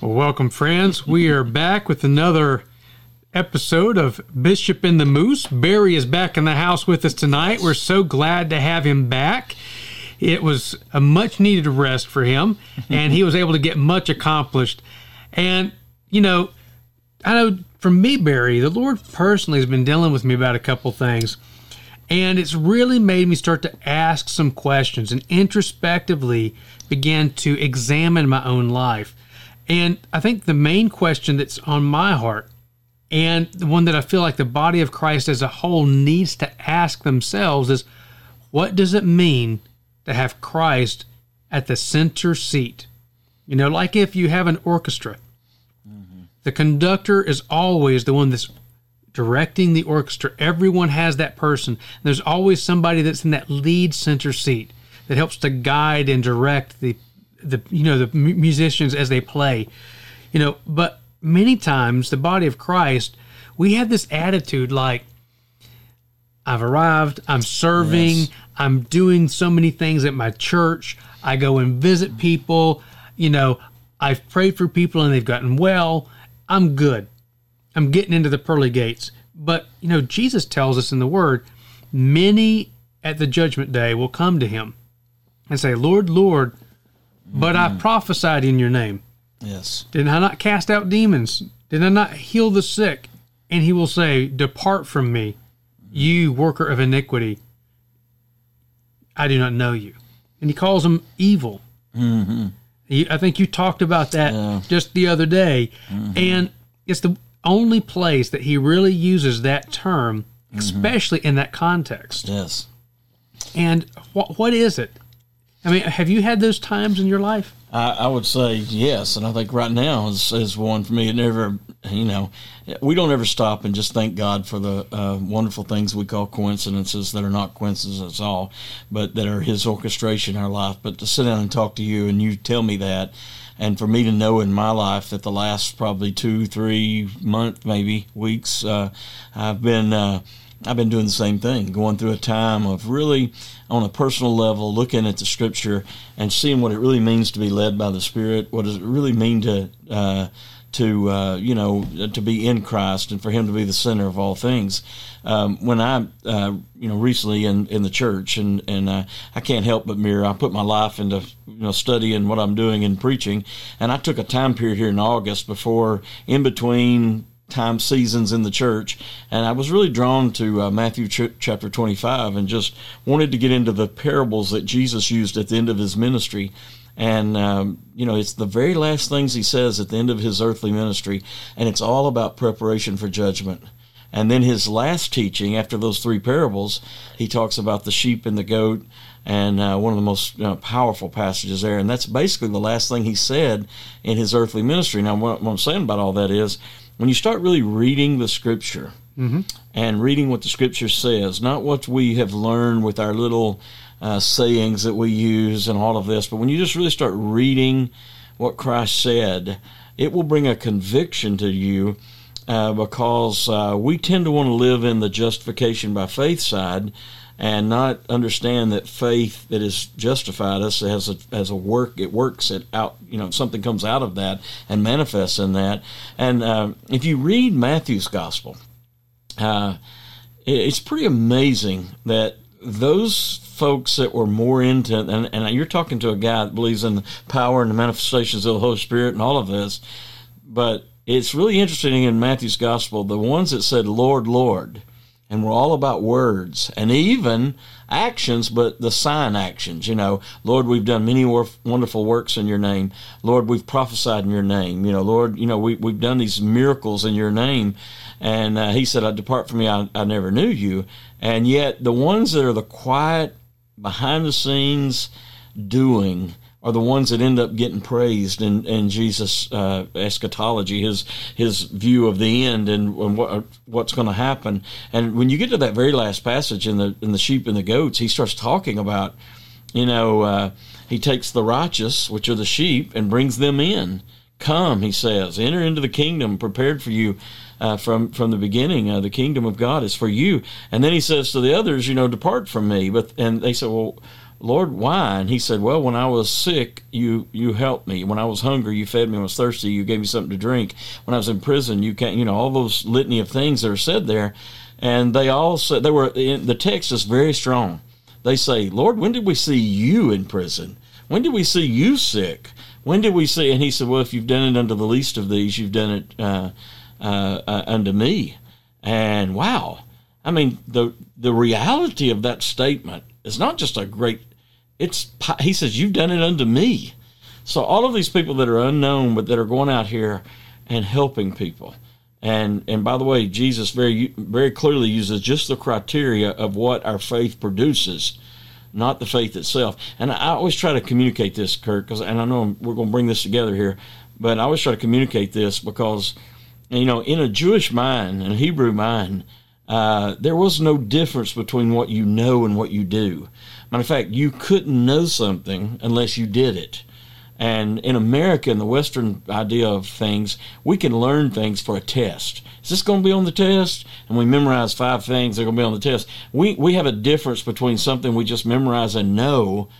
Well, welcome, friends. We are back with another episode of Bishop and the Moose. Barry is back in the house with us tonight. We're so glad to have him back. It was a much needed rest for him, and he was able to get much accomplished. And, you know, I know for me, Barry, the Lord personally has been dealing with me about a couple things. And it's really made me start to ask some questions and introspectively begin to examine my own life. And I think the main question that's on my heart and the one that I feel like the body of Christ as a whole needs to ask themselves is what does it mean to have Christ at the center seat? You know, like if you have an orchestra, mm-hmm. the conductor is always the one that's directing the orchestra. Everyone has that person. There's always somebody that's in that lead center seat that helps to guide and direct the the you know the musicians as they play. You know, but many times the body of Christ, we have this attitude like I've arrived, I'm serving, yes. I'm doing so many things at my church. I go and visit mm-hmm. people, you know, I've prayed for people and they've gotten well. I'm good. I'm getting into the pearly gates. But, you know, Jesus tells us in the Word, many at the judgment day will come to him and say, Lord, Lord, but mm-hmm. I prophesied in your name. Yes. Did I not cast out demons? Did I not heal the sick? And he will say, Depart from me, you worker of iniquity. I do not know you. And he calls them evil. Mm-hmm. He, I think you talked about that yeah. just the other day. Mm-hmm. And it's the only place that he really uses that term, mm-hmm. especially in that context. Yes. And what what is it? I mean, have you had those times in your life? I, I would say yes, and I think right now is, is one for me. It never, you know, we don't ever stop and just thank God for the uh, wonderful things we call coincidences that are not coincidences at all, but that are His orchestration in our life. But to sit down and talk to you and you tell me that, and for me to know in my life that the last probably two, three month, maybe weeks, uh, I've been. Uh, I've been doing the same thing, going through a time of really, on a personal level, looking at the Scripture and seeing what it really means to be led by the Spirit. What does it really mean to, uh, to uh, you know, to be in Christ and for Him to be the center of all things. Um, when I, uh, you know, recently in, in the church, and and uh, I can't help but mirror. I put my life into you know studying what I'm doing and preaching, and I took a time period here in August before, in between time seasons in the church. And I was really drawn to uh, Matthew ch- chapter 25 and just wanted to get into the parables that Jesus used at the end of his ministry. And, um, you know, it's the very last things he says at the end of his earthly ministry, and it's all about preparation for judgment. And then his last teaching, after those three parables, he talks about the sheep and the goat, and uh, one of the most you know, powerful passages there. And that's basically the last thing he said in his earthly ministry. Now, what, what I'm saying about all that is when you start really reading the scripture mm-hmm. and reading what the scripture says, not what we have learned with our little uh, sayings that we use and all of this, but when you just really start reading what Christ said, it will bring a conviction to you uh, because uh, we tend to want to live in the justification by faith side and not understand that faith that has justified us has a, has a work it works it out you know something comes out of that and manifests in that. And uh, if you read Matthew's gospel uh, it's pretty amazing that those folks that were more into and, and you're talking to a guy that believes in the power and the manifestations of the Holy Spirit and all of this but it's really interesting in Matthew's gospel the ones that said Lord Lord and we're all about words and even actions, but the sign actions. You know, Lord, we've done many wonderful works in your name. Lord, we've prophesied in your name. You know, Lord, you know, we, we've done these miracles in your name. And uh, he said, I depart from me, I, I never knew you. And yet, the ones that are the quiet, behind the scenes doing, are the ones that end up getting praised in, in Jesus' uh, eschatology, his his view of the end and, and what what's going to happen. And when you get to that very last passage in the in the sheep and the goats, he starts talking about, you know, uh, he takes the righteous, which are the sheep, and brings them in. Come, he says, enter into the kingdom prepared for you. Uh, from from the beginning. Uh, the kingdom of God is for you. And then he says to the others, you know, depart from me. But and they said, well, Lord, why? And he said, Well, when I was sick, you you helped me. When I was hungry, you fed me. When I was thirsty, you gave me something to drink. When I was in prison, you can't, you know, all those litany of things that are said there. And they all said, they were, in, the text is very strong. They say, Lord, when did we see you in prison? When did we see you sick? When did we see? And he said, Well, if you've done it unto the least of these, you've done it uh, uh, uh, unto me. And wow, I mean, the the reality of that statement is not just a great it's he says you've done it unto me. So all of these people that are unknown but that are going out here and helping people. And and by the way, Jesus very very clearly uses just the criteria of what our faith produces, not the faith itself. And I always try to communicate this, Kurt, because and I know we're going to bring this together here, but I always try to communicate this because, you know, in a Jewish mind in a Hebrew mind, uh, there was no difference between what you know and what you do. Matter of fact, you couldn't know something unless you did it. And in America, in the Western idea of things, we can learn things for a test. Is this going to be on the test? And we memorize five things that are going to be on the test. We, we have a difference between something we just memorize and know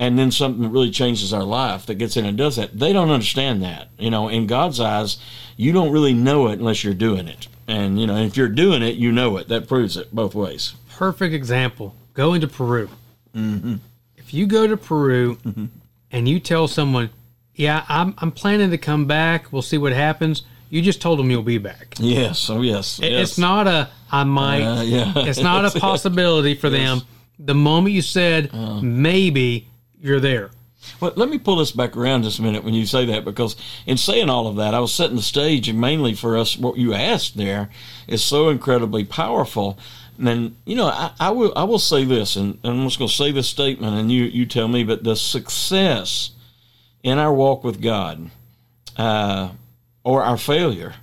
and then something that really changes our life that gets in and does that. They don't understand that. You know, in God's eyes, you don't really know it unless you're doing it. And, you know, if you're doing it, you know it. That proves it both ways. Perfect example. Going to Peru. Mm-hmm. If you go to Peru mm-hmm. and you tell someone, "Yeah, I'm I'm planning to come back. We'll see what happens," you just told them you'll be back. Yes. Oh, yes. It, yes. It's not a I might. Uh, yeah. It's not a possibility for yes. them. The moment you said uh, maybe, you're there. Well, let me pull this back around just a minute when you say that, because in saying all of that, I was setting the stage, and mainly for us, what you asked there is so incredibly powerful and you know, I, I, will I will say this, and, and I'm just going to say this statement, and you you tell me. But the success in our walk with God, uh, or our failure,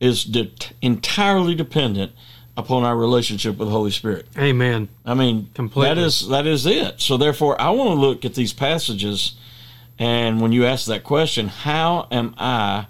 is de- entirely dependent upon our relationship with the Holy Spirit. Amen. I mean, completely. That is that is it. So therefore, I want to look at these passages, and when you ask that question, how am I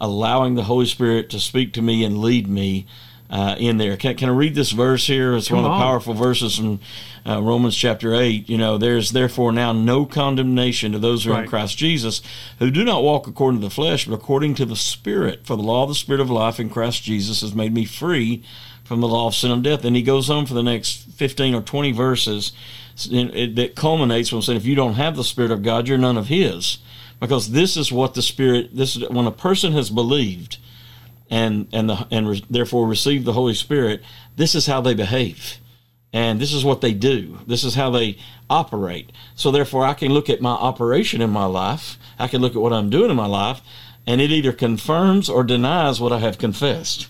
allowing the Holy Spirit to speak to me and lead me? Uh, in there. Can, can I read this verse here? It's Come one of the on. powerful verses from uh, Romans chapter 8. You know, there's therefore now no condemnation to those who are right. in Christ Jesus, who do not walk according to the flesh, but according to the Spirit. For the law of the Spirit of life in Christ Jesus has made me free from the law of sin and death. And he goes on for the next 15 or 20 verses that culminates when saying, if you don't have the Spirit of God, you're none of His. Because this is what the Spirit, this is when a person has believed – and and the and re, therefore receive the Holy Spirit, this is how they behave, and this is what they do. This is how they operate. So therefore, I can look at my operation in my life. I can look at what I'm doing in my life, and it either confirms or denies what I have confessed.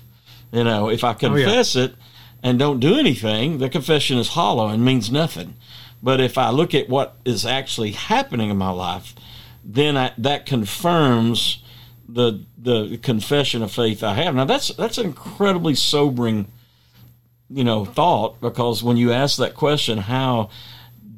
You know, if I confess oh, yeah. it and don't do anything, the confession is hollow and means nothing. But if I look at what is actually happening in my life, then I, that confirms the the confession of faith I have. Now that's that's an incredibly sobering, you know, thought because when you ask that question, how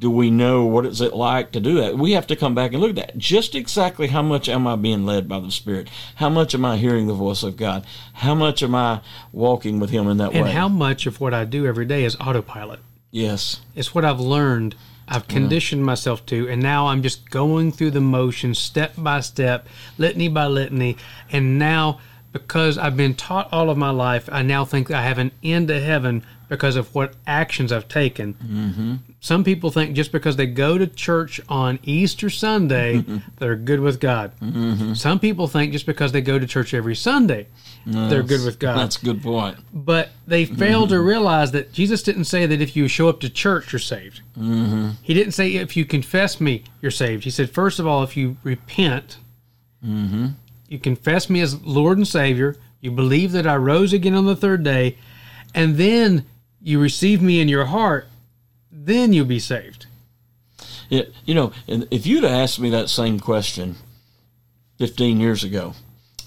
do we know what is it like to do that? We have to come back and look at that. Just exactly how much am I being led by the Spirit? How much am I hearing the voice of God? How much am I walking with Him in that and way? And how much of what I do every day is autopilot? Yes, it's what I've learned I've conditioned myself to, and now I'm just going through the motions step by step, litany by litany. And now, because I've been taught all of my life, I now think I have an end to heaven because of what actions I've taken. Mm-hmm. Some people think just because they go to church on Easter Sunday, they're good with God. Mm-hmm. Some people think just because they go to church every Sunday, they're good with God. That's a good point. But they fail to realize that Jesus didn't say that if you show up to church, you're saved. Mm-hmm. He didn't say if you confess me, you're saved. He said, first of all, if you repent, mm-hmm. You confess me as Lord and Savior, you believe that I rose again on the third day, and then you receive me in your heart, then you'll be saved. Yeah, you know, if you'd asked me that same question 15 years ago,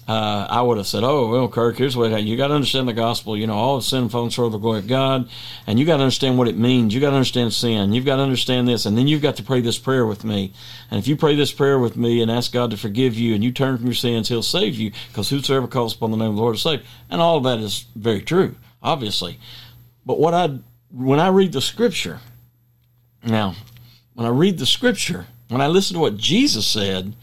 uh, I would have said, "Oh, well, Kirk, here's what you got to understand the gospel. You know, all sin falls short of the glory of God, and you got to understand what it means. You got to understand sin. You've got to understand this, and then you've got to pray this prayer with me. And if you pray this prayer with me and ask God to forgive you, and you turn from your sins, He'll save you. Because whosoever calls upon the name of the Lord is saved. And all of that is very true, obviously. But what I when I read the Scripture, now when I read the scripture, when I listen to what Jesus said,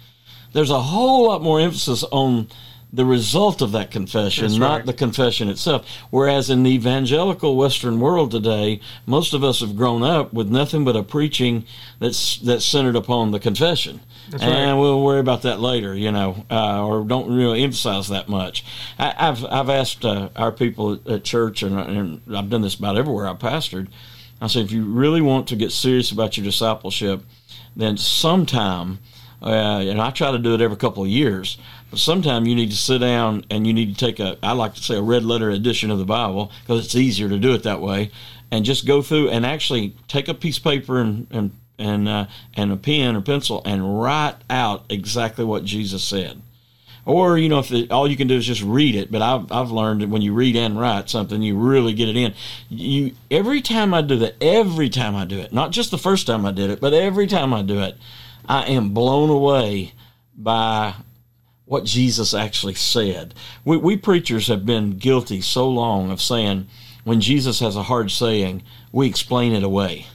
there's a whole lot more emphasis on the result of that confession, That's not right. the confession itself. Whereas in the evangelical Western world today, most of us have grown up with nothing but a preaching that's that's centered upon the confession, That's and right. we'll worry about that later, you know, uh, or don't really emphasize that much. I, I've I've asked uh, our people at, at church, and, and I've done this about everywhere I pastored. I said, if you really want to get serious about your discipleship, then sometime, uh, and I try to do it every couple of years, but sometimes you need to sit down and you need to take a, I like to say a red letter edition of the Bible because it's easier to do it that way, and just go through and actually take a piece of paper and and and uh, and a pen or pencil and write out exactly what Jesus said. Or you know, if the, all you can do is just read it, but I've I've learned that when you read and write something, you really get it in. You every time I do that, every time I do it, not just the first time I did it, but every time I do it, I am blown away by what Jesus actually said. We, we preachers have been guilty so long of saying when Jesus has a hard saying, we explain it away.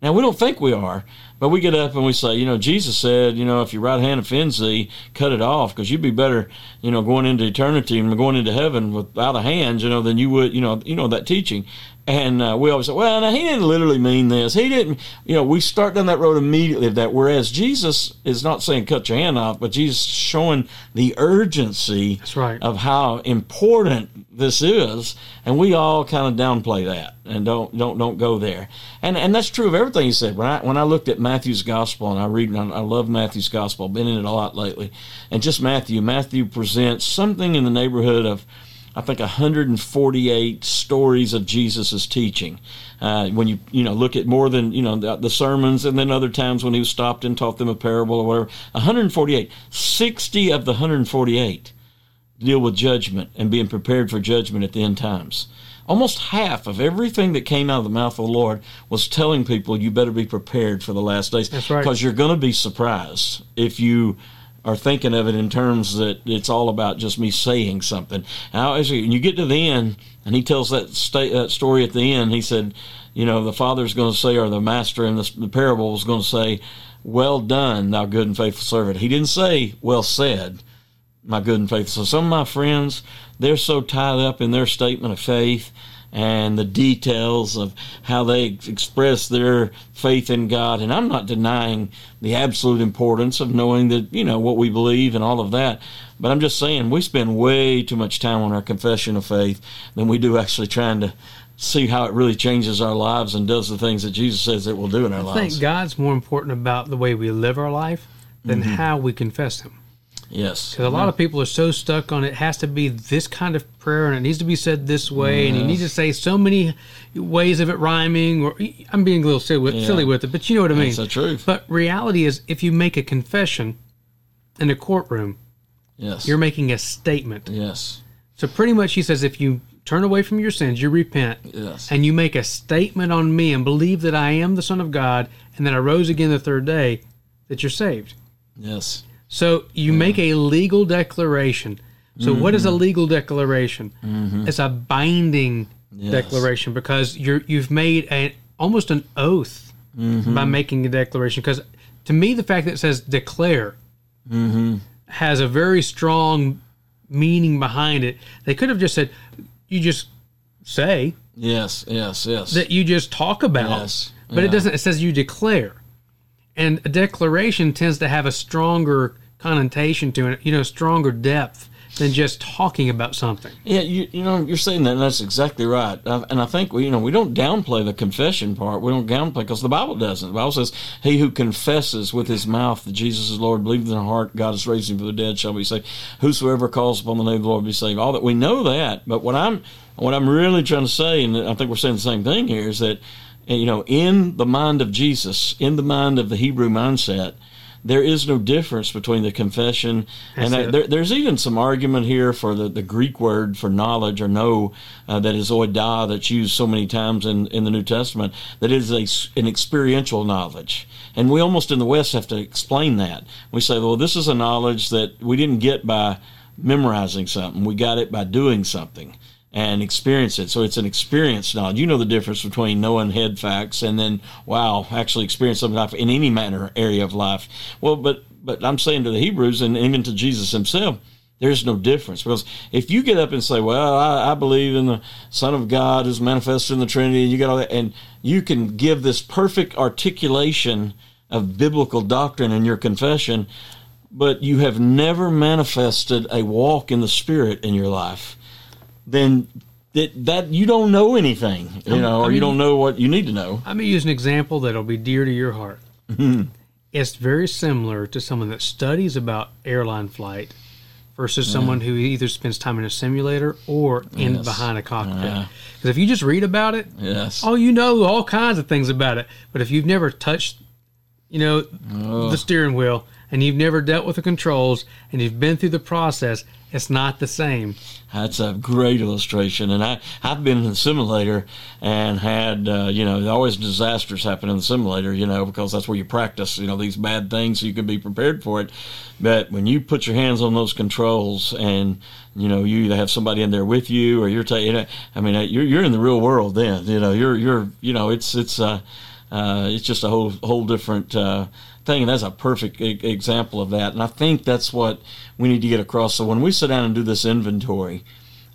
Now, we don't think we are, but we get up and we say, you know, Jesus said, you know, if your right hand offends thee, cut it off because you'd be better, you know, going into eternity and going into heaven without a hand, you know, than you would, you know, you know that teaching. And uh, we always say, well, now he didn't literally mean this. He didn't, you know, we start down that road immediately of that. Whereas Jesus is not saying cut your hand off, but Jesus showing the urgency right. of how important this is, and we all kind of downplay that and don't don't don't go there. And and that's true of everything he said. When I when I looked at Matthew's gospel and I read, and I love Matthew's gospel. I've been in it a lot lately, and just Matthew. Matthew presents something in the neighborhood of. I think 148 stories of Jesus' teaching. Uh, when you you know look at more than you know the, the sermons, and then other times when he was stopped and taught them a parable or whatever. 148, 60 of the 148 deal with judgment and being prepared for judgment at the end times. Almost half of everything that came out of the mouth of the Lord was telling people you better be prepared for the last days. That's right. Because you're going to be surprised if you are thinking of it in terms that it's all about just me saying something. Now, as you, you get to the end, and he tells that, sta- that story at the end, he said, you know, the father's going to say, or the master in the, the parable is going to say, Well done, thou good and faithful servant. He didn't say, Well said my good and faithful. So some of my friends, they're so tied up in their statement of faith and the details of how they express their faith in God. And I'm not denying the absolute importance of knowing that, you know, what we believe and all of that. But I'm just saying we spend way too much time on our confession of faith than we do actually trying to see how it really changes our lives and does the things that Jesus says it will do in our I lives. I think God's more important about the way we live our life than Mm-hmm. how we confess Him. Yes. Because a lot of people are so stuck on it has to be this kind of prayer and it needs to be said this way and you need to say so many ways of it rhyming or I'm being a little silly with, Yeah. silly with it, but you know what I mean. That's the truth. But reality is, if you make a confession in a courtroom, yes. you're making a statement. yes. So pretty much, he says, if you turn away from your sins, you repent, Yes. and you make a statement on me and believe that I am the Son of God and that I rose again the third day, that you're saved. Yes. So you make a legal declaration. So what is a Mm-hmm. legal declaration? It's a binding Yes. declaration because you're you've made a almost an oath Mm-hmm. by making a declaration. Because to me, the fact that it says declare Mm-hmm. has a very strong meaning behind it. They could have just said, "You just say Yes, yes, yes. that you just talk about," Yes. but it doesn't. It says you declare, and a declaration tends to have a stronger connotation to it. You know, stronger depth than just talking about something. yeah, you, you know, you're saying that, that's exactly right. Uh, And I think we, you know, we don't downplay the confession part. We don't downplay because the Bible doesn't. The Bible says, "He who confesses with his mouth that Jesus is Lord, believes in their heart God is raising him from the dead, shall be saved. Whosoever calls upon the name of the Lord will be saved." All that we know that, but what I'm, what I'm really trying to say, and I think we're saying the same thing here, is that, you know, in the mind of Jesus, in the mind of the Hebrew mindset. There is no difference between the confession and That's it. there, there's even some argument here for the, the Greek word for knowledge or know uh, that is oida that's used so many times in, in the New Testament that is a, an experiential knowledge. And we almost in the West have to explain that. We say, well, this is a knowledge that we didn't get by memorizing something, we got it by doing something. And experience it. So it's an experience knowledge. You know the difference between knowing head facts and then wow, actually experience something in any manner area of life. Well, but but I'm saying to the Hebrews and even to Jesus himself, there's no difference because if you get up and say, "Well, I, I believe in the Son of God who's manifested in the Trinity," and you got all that, and you can give this perfect articulation of biblical doctrine in your confession, but you have never manifested a walk in the Spirit in your life, then that that you don't know anything, you um, know, or you don't know what you need to know. I'm gonna use an example that'll be dear to your heart. Mm-hmm. It's very similar to someone that studies about airline flight versus someone who either spends time in a simulator or in Yes. behind a cockpit. Yeah. Because if you just read about it, Yes. oh, you know all kinds of things about it. But if you've never touched, you know, oh. the steering wheel and you've never dealt with the controls and you've been through the process, it's not the same. That's a great illustration, and I I've been in the simulator and had uh, you know always disasters happen in the simulator, you know because that's where you practice you know these bad things so you can be prepared for it. But when you put your hands on those controls and you know you either have somebody in there with you or you're taking I mean uh, you're you're in the real world then you know you're you're you know it's it's uh, uh it's just a whole whole different. Uh, thing, and that's a perfect e- example of that. And I think that's what we need to get across. So when we sit down and do this inventory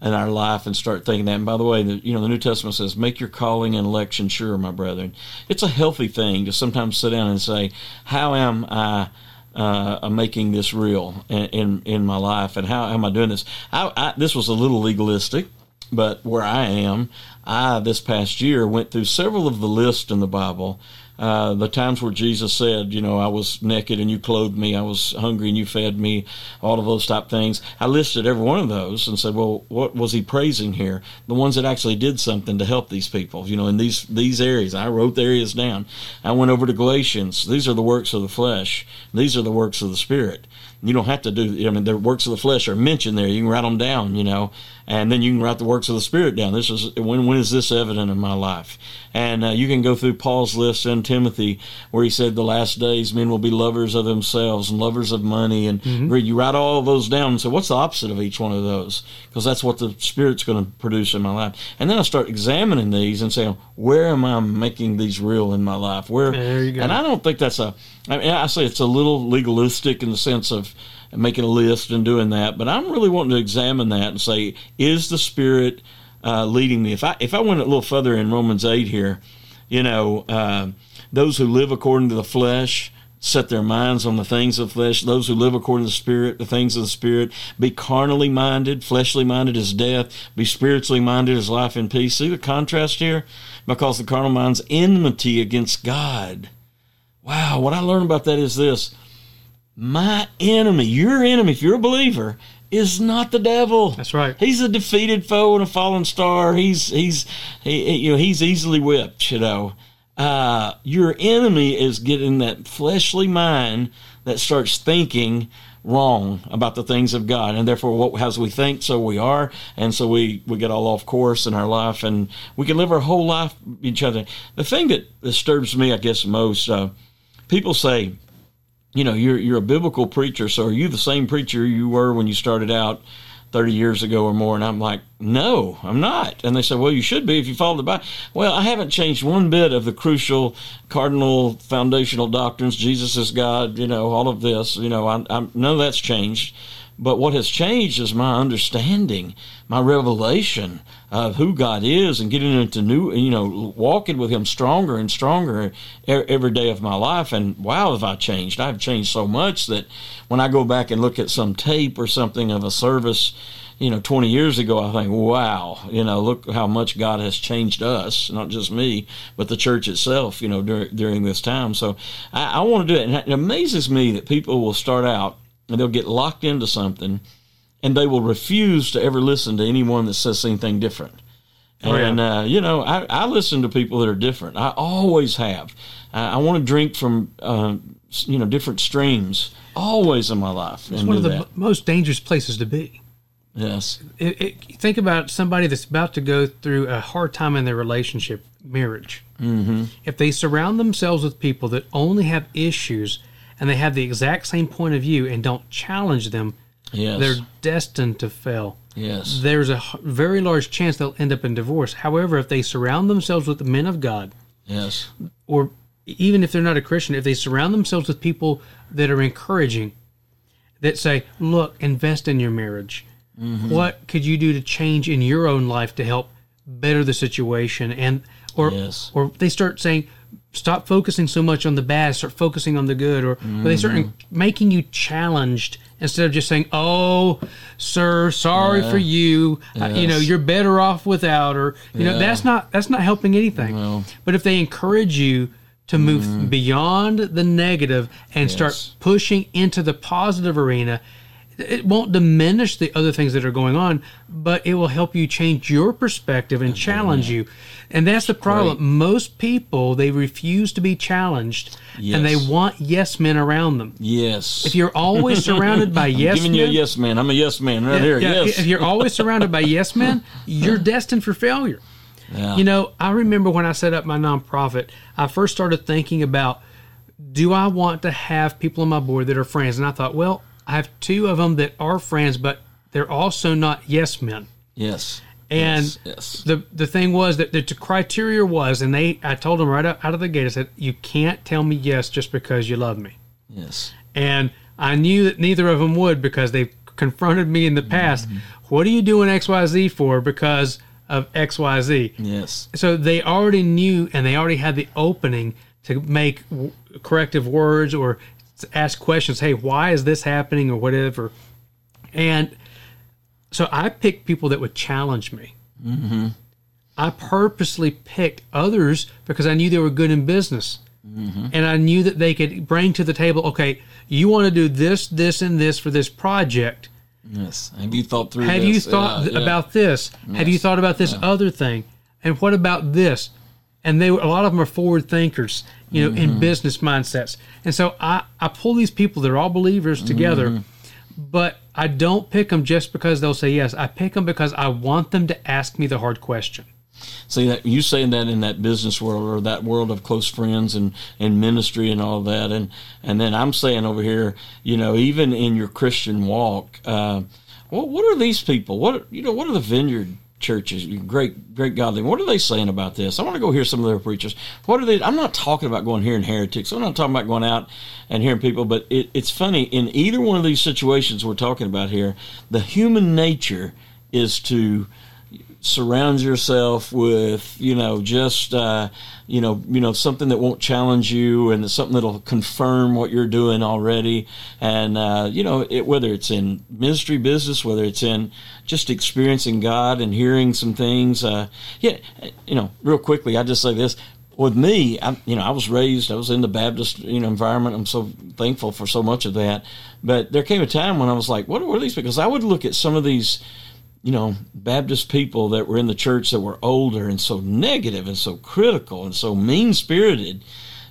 in our life and start thinking that, and by the way, the, you know, the New Testament says, "Make your calling and election sure, my brethren." It's a healthy thing to sometimes sit down and say, "How am I?" Uh, making this real in, in in my life, and how am I doing this? I, I, this was a little legalistic, but where I am, I this past year went through several of the lists in the Bible. Uh, the times where Jesus said, you know, I was naked and you clothed me, I was hungry and you fed me, all of those type things. I listed every one of those and said, well, what was he praising here? The ones that actually did something to help these people, you know, in these these areas. I wrote the areas down. I went over to Galatians. These are the works of the flesh. These are the works of the spirit. You don't have to do. I mean, the works of the flesh are mentioned there. You can write them down, you know, and then you can write the works of the spirit down. This is when when is this evident in my life? And uh, you can go through Paul's list in Timothy, where he said, "The last days men will be lovers of themselves and lovers of money." And you write all of those down and say, "What's the opposite of each one of those?" Because that's what the spirit's going to produce in my life. And then I start examining these and saying, "Where am I making these real in my life? Where?" There you go. And I don't think that's a. I mean, I say it's a little legalistic in the sense of making a list and doing that, but I'm really wanting to examine that and say, is the Spirit uh, leading me? If I if I went a little further in Romans eight here, you know, uh, those who live according to the flesh set their minds on the things of flesh. Those who live according to the Spirit, the things of the Spirit. Be carnally minded, fleshly minded is death. Be spiritually minded is life and peace. See the contrast here? Because the carnal mind's enmity against God. Wow, what I learned about that is this. My enemy, your enemy, if you're a believer, is not the devil. That's right. He's a defeated foe and a fallen star. He's he's he, you know he's easily whipped. You know, uh, your enemy is getting that fleshly mind that starts thinking wrong about the things of God, and therefore, what as we think, so we are, and so we we get all off course in our life, and we can live our whole life each other. The thing that disturbs me, I guess, most, uh, people say you know, you're you're a biblical preacher, so are you the same preacher you were when you started out 30 years ago or more? And I'm like, no, I'm not. And they said, well, you should be if you follow the Bible. Well, I haven't changed one bit of the crucial, cardinal, foundational doctrines. Jesus is God, you know, all of this, you know, I, I'm, none of that's changed. But what has changed is my understanding, my revelation of who God is, and getting into new, you know, walking with Him stronger and stronger every day of my life. And wow, have I changed? I've changed so much that when I go back and look at some tape or something of a service, you know, 20 years ago, I think, wow, you know, look how much God has changed us, not just me, but the church itself, you know, dur- during this time. So I, I want to do it. And it amazes me that people will start out and they'll get locked into something and they will refuse to ever listen to anyone that says anything different. Oh, yeah. And, uh, you know, I, I listen to people that are different. I always have. I, I want to drink from, uh, you know, different streams always in my life. It's one of the m- most dangerous places to be. Yes. It, it, think about somebody that's about to go through a hard time in their relationship, marriage. Mm-hmm. If they surround themselves with people that only have issues and they have the exact same point of view and don't challenge them, Yes. they're destined to fail. yes. There's a very large chance they'll end up in divorce. However, if they surround themselves with the men of God, yes. or even if they're not a Christian, if they surround themselves with people that are encouraging, that say, "Look, invest in your marriage. Mm-hmm. What could you do to change in your own life to help better the situation?" and or Yes. or they start saying, "Stop focusing so much on the bad. Start focusing on the good." Or, or they start Mm-hmm. making you challenged instead of just saying, "Oh, sir, sorry for you. Uh, you know, you're better off without." Or you know, that's not that's not helping anything. No. But if they encourage you to move beyond the negative and Yes. start pushing into the positive arena, it won't diminish the other things that are going on, but it will help you change your perspective and challenge you. And that's the problem. Most people they refuse to be challenged and they want yes men around them. Yes. If you're always surrounded by yes Giving men, you a yes man. I'm a yes man right here. yeah, yes. if you're always surrounded by yes men, you're destined for failure. Yeah. You know, I remember when I set up my nonprofit, I first started thinking about do I want to have people on my board that are friends? And I thought, well, I have two of them that are friends, but they're also not yes men. yes. And yes. yes. the the thing was that the criteria was, and they I told them right out, out of the gate, I said, you can't tell me yes just because you love me. Yes. And I knew that neither of them would because they confronted me in the past. Mm-hmm. What are you doing XYZ for because of XYZ? Yes. So they already knew and they already had the opening to make w- corrective words or ask questions. Hey, why is this happening or whatever? And so I picked people that would challenge me. Mm-hmm. I purposely picked others because I knew they were good in business. And I knew that they could bring to the table, okay, you want to do this, this, and this for this project. Yes. Have you thought through Have this? you thought Yeah, th- yeah. about this? Have you thought about this other thing? And what about this? And they were- a lot of them are forward thinkers, you know, Mm-hmm. in business mindsets. And so I I pull these people that are all believers together, Mm-hmm. but I don't pick them just because they'll say yes. I pick them because I want them to ask me the hard question. See that you saying that in that business world or that world of close friends and, and ministry and all that, and and then I'm saying over here, you know, even in your Christian walk, uh, what what are these people? What you know, what are the Vineyard churches? Great, great godly. What are they saying about this? I want to go hear some of their preachers. What are they? I'm not talking about going hearing heretics. I'm not talking about going out and hearing people. But it, it's funny in either one of these situations we're talking about here, the human nature is to surround yourself with you know just uh, you know you know something that won't challenge you and something that'll confirm what you're doing already and uh, you know it, whether it's in ministry business whether it's in just experiencing God and hearing some things uh, yeah you know real quickly I just say this with me, I, you know, I was raised, I was in the Baptist, you know, environment. I'm so thankful for so much of that. But there came a time when I was like, what are these? Because I would look at some of these, you know, Baptist people that were in the church that were older and so negative and so critical and so mean spirited.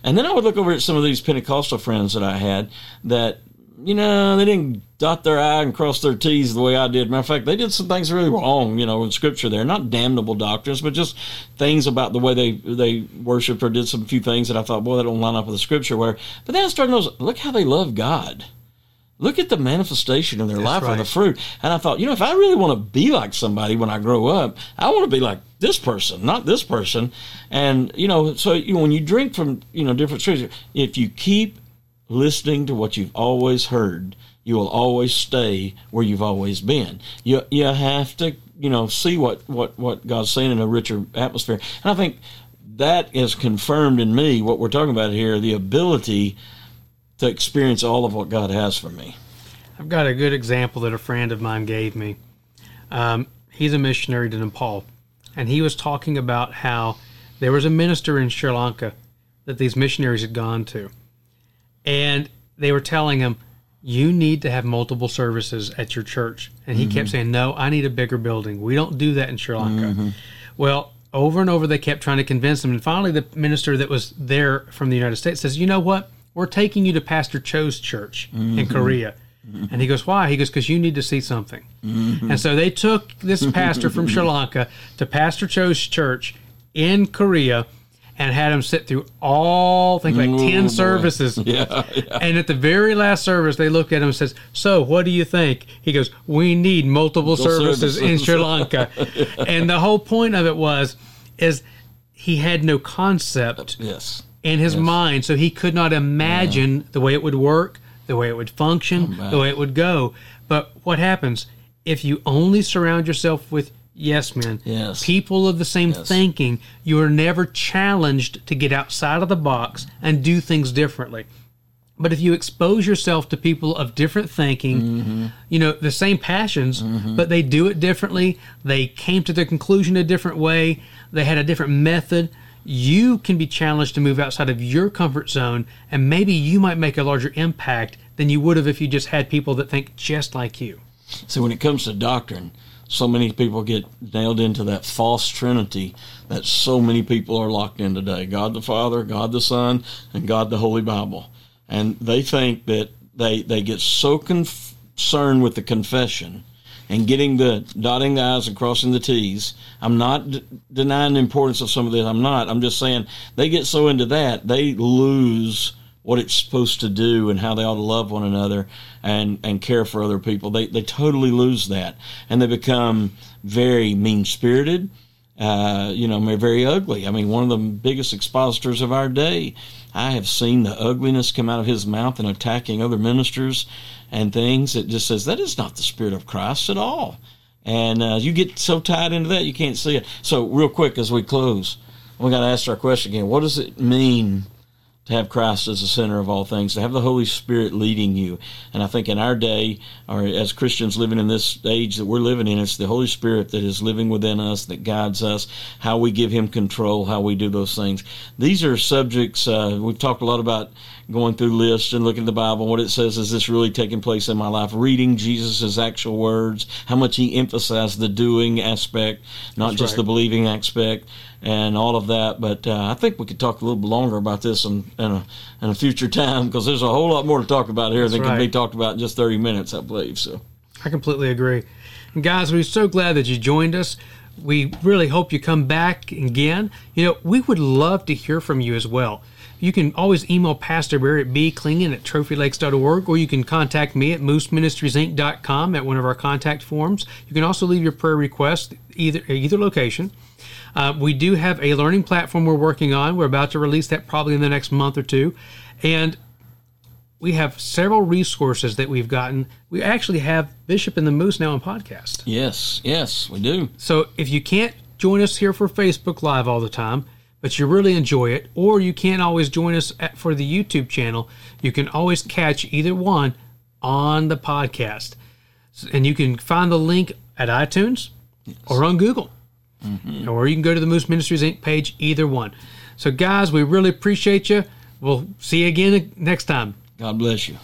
And then I would look over at some of these Pentecostal friends that I had that, you know, they didn't dot their I and cross their T's the way I did. Matter of fact, they did some things really wrong, you know, in Scripture there. Not damnable doctrines, but just things about the way they they worshipped or did some few things that I thought, boy, that don't line up with the Scripture. Where, but then I started noticing, look how they love God. Look at the manifestation in their life right. of the fruit. And I thought, you know, if I really want to be like somebody when I grow up, I want to be like this person, not this person. And, you know, so you know, when you drink from, you know, different streams, if you keep listening to what you've always heard, you will always stay where you've always been. You you have to, you know, see what, what, what God's saying in a richer atmosphere. And I think that is confirmed in me what we're talking about here, the ability to experience all of what God has for me. I've got a good example that a friend of mine gave me. Um, he's a missionary to Nepal, and he was talking about how there was a minister in Sri Lanka that these missionaries had gone to, and they were telling him, "You need to have multiple services at your church." And he kept saying, "No, I need a bigger building. We don't do that in Sri Lanka." Well, over and over they kept trying to convince him, and finally the minister that was there from the United States says, "You know what? We're taking you to Pastor Cho's church in mm-hmm. Korea." Mm-hmm. And he goes, Why? He goes, Because you need to see something. Mm-hmm. And so they took this pastor from Sri Lanka to Pastor Cho's church in Korea. and had him sit through all, I think like Oh, 10 boy. services. Yeah, yeah. And at the very last service, they look at him and says, "So, what do you think?" He goes, "We need multiple services, in. Sri Lanka." and the whole point of it was, is he had no concept Yes. In his mind, so he could not imagine the way it would work, the way it would function, back. the way it would go. But what happens if you only surround yourself with yes men, Yes. people of the same thinking? You are never challenged to get outside of the box and do things differently. But if you expose yourself to people of different thinking, Mm-hmm. you know, the same passions, but they do it differently, they came to the conclusion a different way, they had a different method, you can be challenged to move outside of your comfort zone, and maybe you might make a larger impact than you would have if you just had people that think just like you. So when it comes to doctrine, so many people get nailed into that false trinity that so many people are locked in today. God the Father, God the Son, and God the Holy Bible. And they think that they they get so concerned with the confession and getting the dotting the i's and crossing the t's. I'm not d- denying the importance of some of this. I'm not. I'm just saying they get so into that they lose what it's supposed to do and how they ought to love one another and and care for other people. They they totally lose that and they become very mean spirited. Uh, you know, very ugly. I mean, one of the biggest expositors of our day. I have seen the ugliness come out of his mouth in attacking other ministers and things. It just says that is not the spirit of Christ at all. And uh, you get so tied into that you can't see it. So, real quick as we close, we got to ask our question again: What does it mean to have Christ as the center of all things, to have the Holy Spirit leading you. And I think in our day, or as Christians living in this age that we're living in, it's the Holy Spirit that is living within us, that guides us, how we give Him control, how we do those things. These are subjects, uh, we've talked a lot about going through lists and looking at the Bible, what it says, is this really taking place in my life? Reading Jesus' actual words, how much He emphasized the doing aspect, not That's just right. the believing aspect and all of that. But uh, I think we could talk a little bit longer about this in, in, a, in a future time because there's a whole lot more to talk about here than can be talked about in just 30 minutes, I believe. So, I completely agree. And guys, we're so glad that you joined us. We really hope you come back again. You know, we would love to hear from you as well. You can always email Pastor Barry at bclingan at trophylakes.org, or you can contact me at mooseministriesinc.com at one of our contact forms. You can also leave your prayer request either at either location. Uh, we do have a learning platform we're working on. We're about to release that probably in the next month or two. And we have several resources that we've gotten. We actually have Bishop and the Moose now on podcast. yes, yes, we do. So if you can't join us here for Facebook Live all the time, but you really enjoy it, or you can't always join us at, for the YouTube channel, you can always catch either one on the podcast. And you can find the link at iTunes or on Google. Mm-hmm. Or you can go to the Moose Ministries Inc. page, either one. So, guys, we really appreciate you. We'll see you again next time. God bless you.